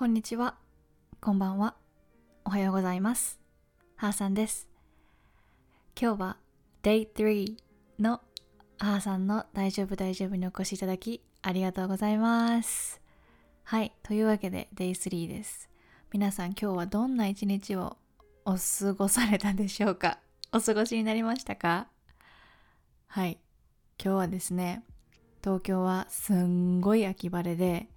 こんにちは。こんばんは。おはようございます。はーさんです。今日は Day3 のはーさんの大丈夫大丈夫にお越しいただきありがとうございます。はい。というわけで Day3 です。皆さん今日はどんな一日をお過ごされたでしょうか？お過ごしになりましたか？はい。今日はですね、東京はすんごい秋晴れで、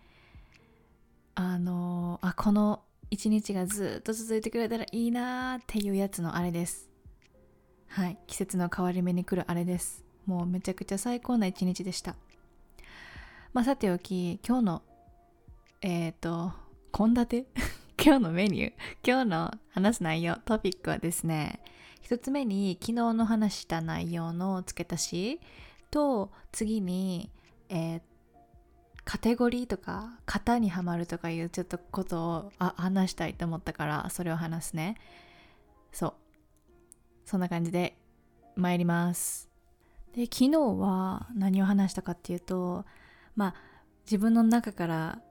あのあこの一日がずっと続いてくれたらいいなーっていうやつのあれです。はい。季節の変わり目に来るあれです。もうめちゃくちゃ最高な一日でした。まあさておき今日のえっ、ー、と献立？今日のメニュー？今日の話す内容トピックはですね一つ目に昨日の話した内容の付け足しと次にえっー、カテゴリーとか型にはまるとかいうちょっとことをあ話したいと思ったからそれを話すね。そう。そんな感じで参ります。で昨日は何を話したかっていうとまあ自分の中から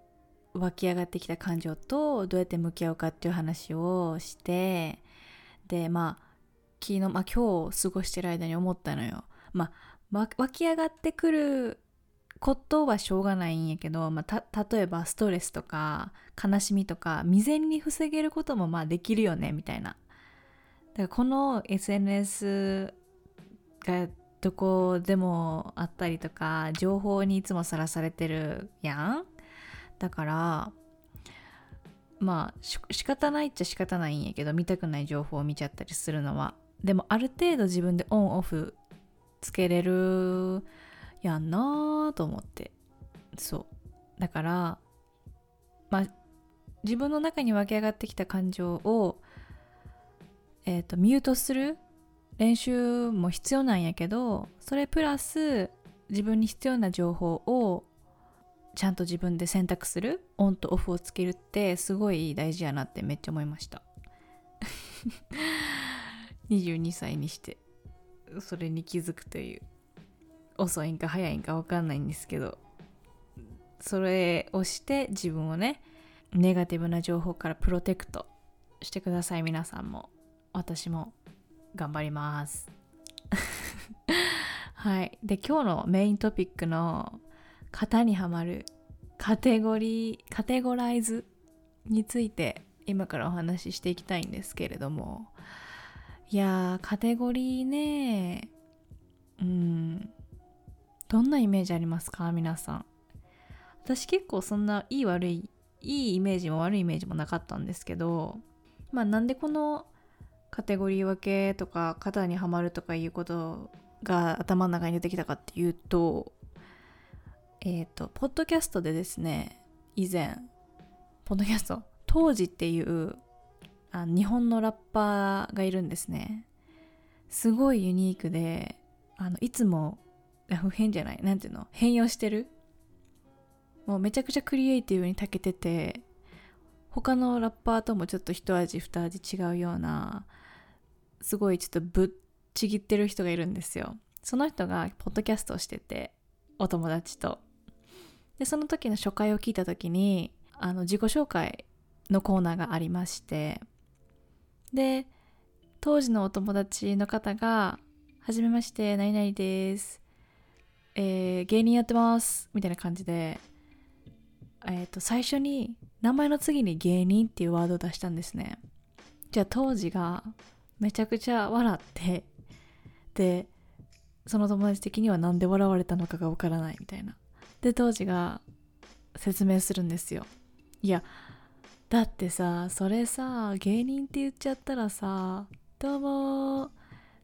湧き上がってきた感情とどうやって向き合うかっていう話をしてでまあ昨日、まあ、今日過ごしてる間に思ったのよ。まあ湧き上がってくることはしょうがないんやけど、まあ、例えばストレスとか悲しみとか未然に防げることもまあできるよねみたいな。だからこの SNS がどこでもあったりとか情報にいつもさらされてるやん。だからまあし仕方ないっちゃ仕方ないんやけど見たくない情報を見ちゃったりするのは。でもある程度自分でオンオフつけれるやんなーと思って。そう。だからまあ自分の中に湧き上がってきた感情をえっ、ー、とミュートする練習も必要なんやけどそれプラス自分に必要な情報をちゃんと自分で選択するオンとオフをつけるってすごい大事やなってめっちゃ思いました。22歳にしてそれに気づくという。遅いんか早いんか分かんないんですけどそれをして自分をねネガティブな情報からプロテクトしてください。皆さんも。私も。頑張ります。はい。で今日のメイントピックの型にはまるカテゴリーカテゴライズについて今からお話ししていきたいんですけれども。いやーカテゴリーねうん。どんなイメージありますか？皆さん。私結構そんないい悪いいいイメージも悪いイメージもなかったんですけどまあなんでこのカテゴリー分けとか型にはまるとかいうことが頭の中に出てきたかっていうとえっ、ー、とポッドキャストでですね以前ポッドキャスト？当時っていうあ日本のラッパーがいるんですね。すごいユニークであのいつも変じゃない。なんていうの？変容してる？もうめちゃくちゃクリエイティブに長けてて他のラッパーともちょっと一味二味違うようなすごいちょっとぶっちぎってる人がいるんですよ。その人がポッドキャストをしててお友達と。でその時の初回を聞いた時にあの自己紹介のコーナーがありましてで当時のお友達の方が「はじめまして何々です。えー、芸人やってますみたいな感じで、えー、と最初に名前の次に芸人っていうワードを出したんですね。じゃあ当時がめちゃくちゃ笑ってでその友達的には何で笑われたのかがわからないみたいな。で当時が説明するんですよ。いやだってさそれさ芸人って言っちゃったらさどうも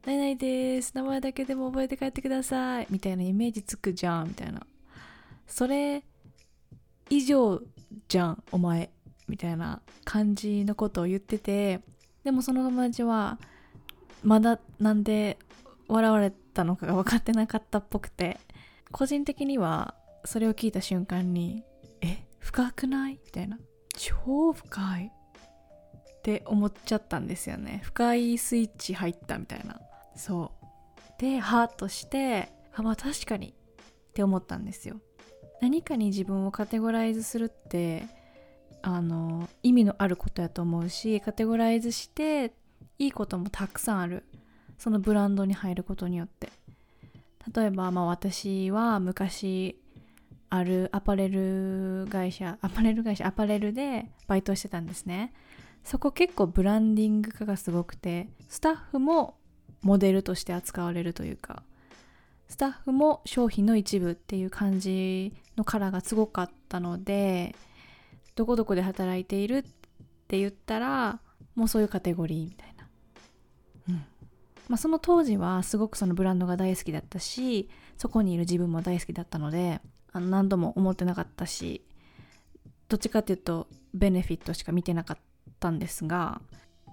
何々です。名前だけでも覚えて帰ってください。みたいなイメージつくじゃんみたいな。それ以上じゃんお前みたいな感じのことを言ってて。でもその友達はまだなんで笑われたのかが分かってなかったっぽくて。個人的にはそれを聞いた瞬間にえ深くない？みたいな。超深い。って思っちゃったんですよね。深いスイッチ入ったみたいな。そう。でハーッとしてあまあ確かにって思ったんですよ。何かに自分をカテゴライズするってあの意味のあることやと思うしカテゴライズしていいこともたくさんある。そのブランドに入ることによって。例えばまあ私は昔あるアパレル会社アパレル会社アパレルでバイトしてたんですね。そこ結構ブランディング化がすごくてスタッフもモデルとして扱われるというかスタッフも商品の一部っていう感じのカラーがすごかったのでどこどこで働いているって言ったらもうそういうカテゴリーみたいな、うん。まあ、その当時はすごくそのブランドが大好きだったしそこにいる自分も大好きだったのであの何度も思ってなかったしどっちかっていうとベネフィットしか見てなかったんですが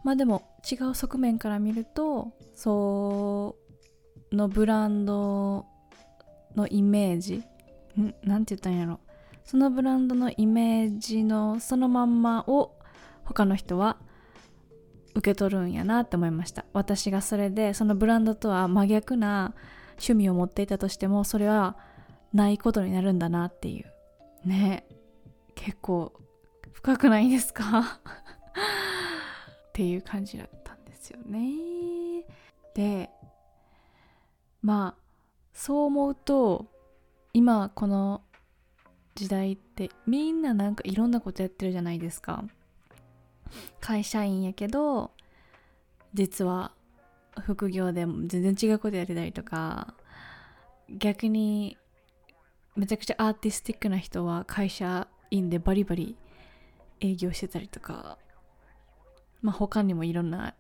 まあでも違う側面から見るとそのブランドのイメージん？なんて言ったんやろ。そのブランドのイメージのそのまんまを他の人は受け取るんやなって思いました。私がそれでそのブランドとは真逆な趣味を持っていたとしてもそれはないことになるんだなっていう。ね。結構深くないですか？っていう感じだったんですよね。でまあそう思うと今この時代ってみんななんかいろんなことやってるじゃないですか。会社員やけど実は副業でも全然違うことやってたりとか逆にめちゃくちゃアーティスティックな人は会社員でバリバリ営業してたりとかまあ他にもいろんな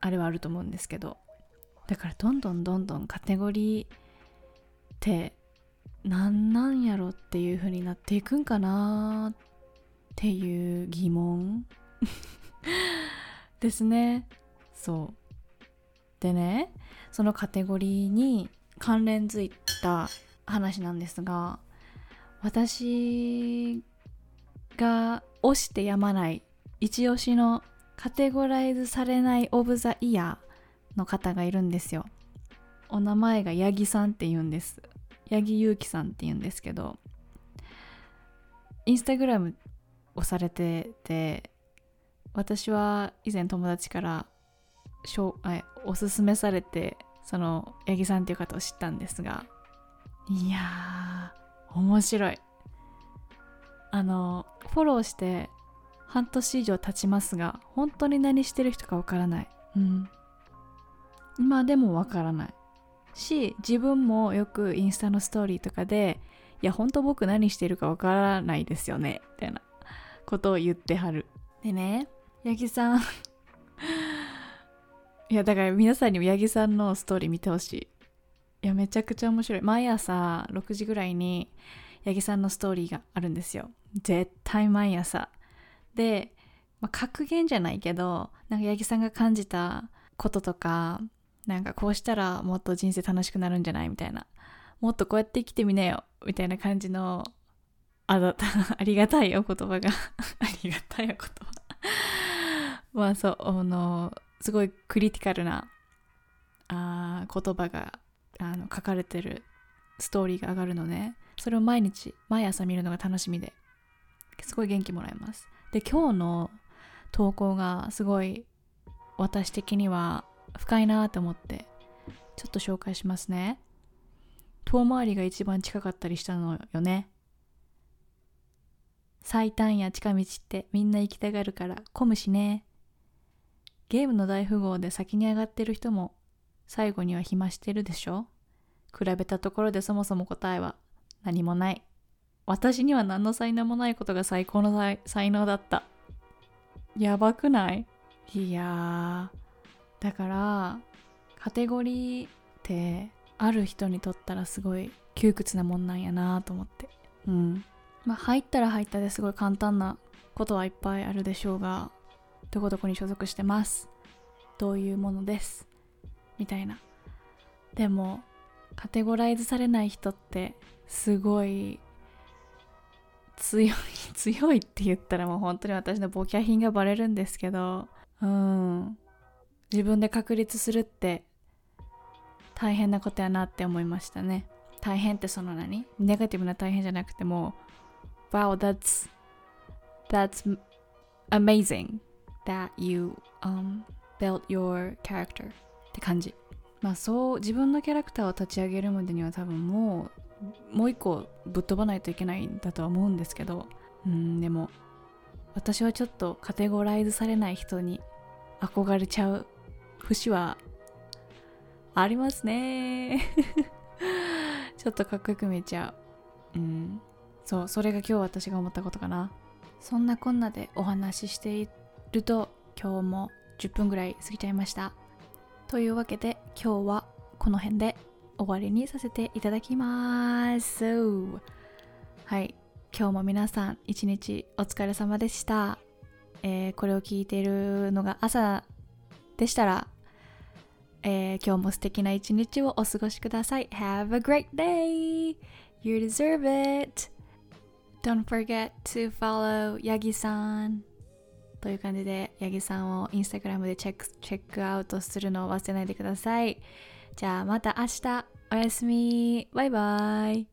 あれはあると思うんですけど。だからどんどんどんどんカテゴリーって何なんやろっていう風になっていくんかなっていう疑問 ですね。そう。でねそのカテゴリーに関連づいた話なんですが私が推してやまない一押しのカテゴライズされないオブ・ザ・イヤーの方がいるんですよ。お名前が八木さんって言うんです。八木勇樹さんって言うんですけどインスタグラムをされてて私は以前友達からしょえおすすめされてその八木さんっていう方を知ったんですがいやー面白い。あのフォローして半年以上経ちますが本当に何してる人かわからない。うん。今でもわからない。し自分もよくインスタのストーリーとかでいや本当僕何してるかわからないですよね。みたいなことを言ってはる。でね八木さん。いやだから皆さんにも八木さんのストーリー見てほしい。いやめちゃくちゃ面白い。毎朝6時ぐらいに八木さんのストーリーがあるんですよ。絶対毎朝で、まあ、格言じゃないけどなんか八木さんが感じたこととかなんかこうしたらもっと人生楽しくなるんじゃないみたいな。もっとこうやって生きてみなよみたいな感じのあだ ありがたいお言葉が ありがたいお言葉。まあそうあのすごいクリティカルなあ言葉があの書かれてるストーリーが上がるのね。それを毎日毎朝見るのが楽しみで。すごい元気もらえます。で今日の投稿がすごい私的には深いなと思ってちょっと紹介しますね。遠回りが一番近かったりしたのよね。最短や近道ってみんな行きたがるから混むしね。ゲームの大富豪で先に上がってる人も最後には暇してるでしょ。比べたところでそもそも答えは何もない。私には何の才能もないことが最高の才能だった。やばくない？いやー。だからカテゴリーってある人にとったらすごい窮屈なもんなんやなと思って。うん。まあ入ったら入ったですごい簡単なことはいっぱいあるでしょうがどこどこに所属してます。どういうものです。みたいな。でもカテゴライズされない人ってすごい強い強いって言ったらもう本当に私のボキャ品がバレるんですけどうん。自分で確立するって大変なことやなって思いましたね。大変ってその何？ネガティブな大変じゃなくても Wow that's that's amazing that you、um, built your character って感じ。まあそう自分のキャラクターを立ち上げるまでには多分もうもう一個ぶっ飛ばないといけないんだとは思うんですけどうんでも私はちょっとカテゴライズされない人に憧れちゃう節はありますね。ちょっとかっこよく見えちゃう。うんそうそれが今日私が思ったことかな。そんなこんなでお話ししていると今日も10分ぐらい過ぎちゃいました。というわけで今日はこの辺で。終わりにさせていただきます。はい。今日も皆さん一日お疲れ様でした、えー、これを聞いているのが朝でしたら、えー、今日も素敵な一日をお過ごしください。Have a great day! You deserve it! Don't forget to follow ヤギさんという感じでヤギさんをインスタグラムでチェックチェックアウトするのを忘れないでください。じゃあまた明日。おやすみ。バイバイ。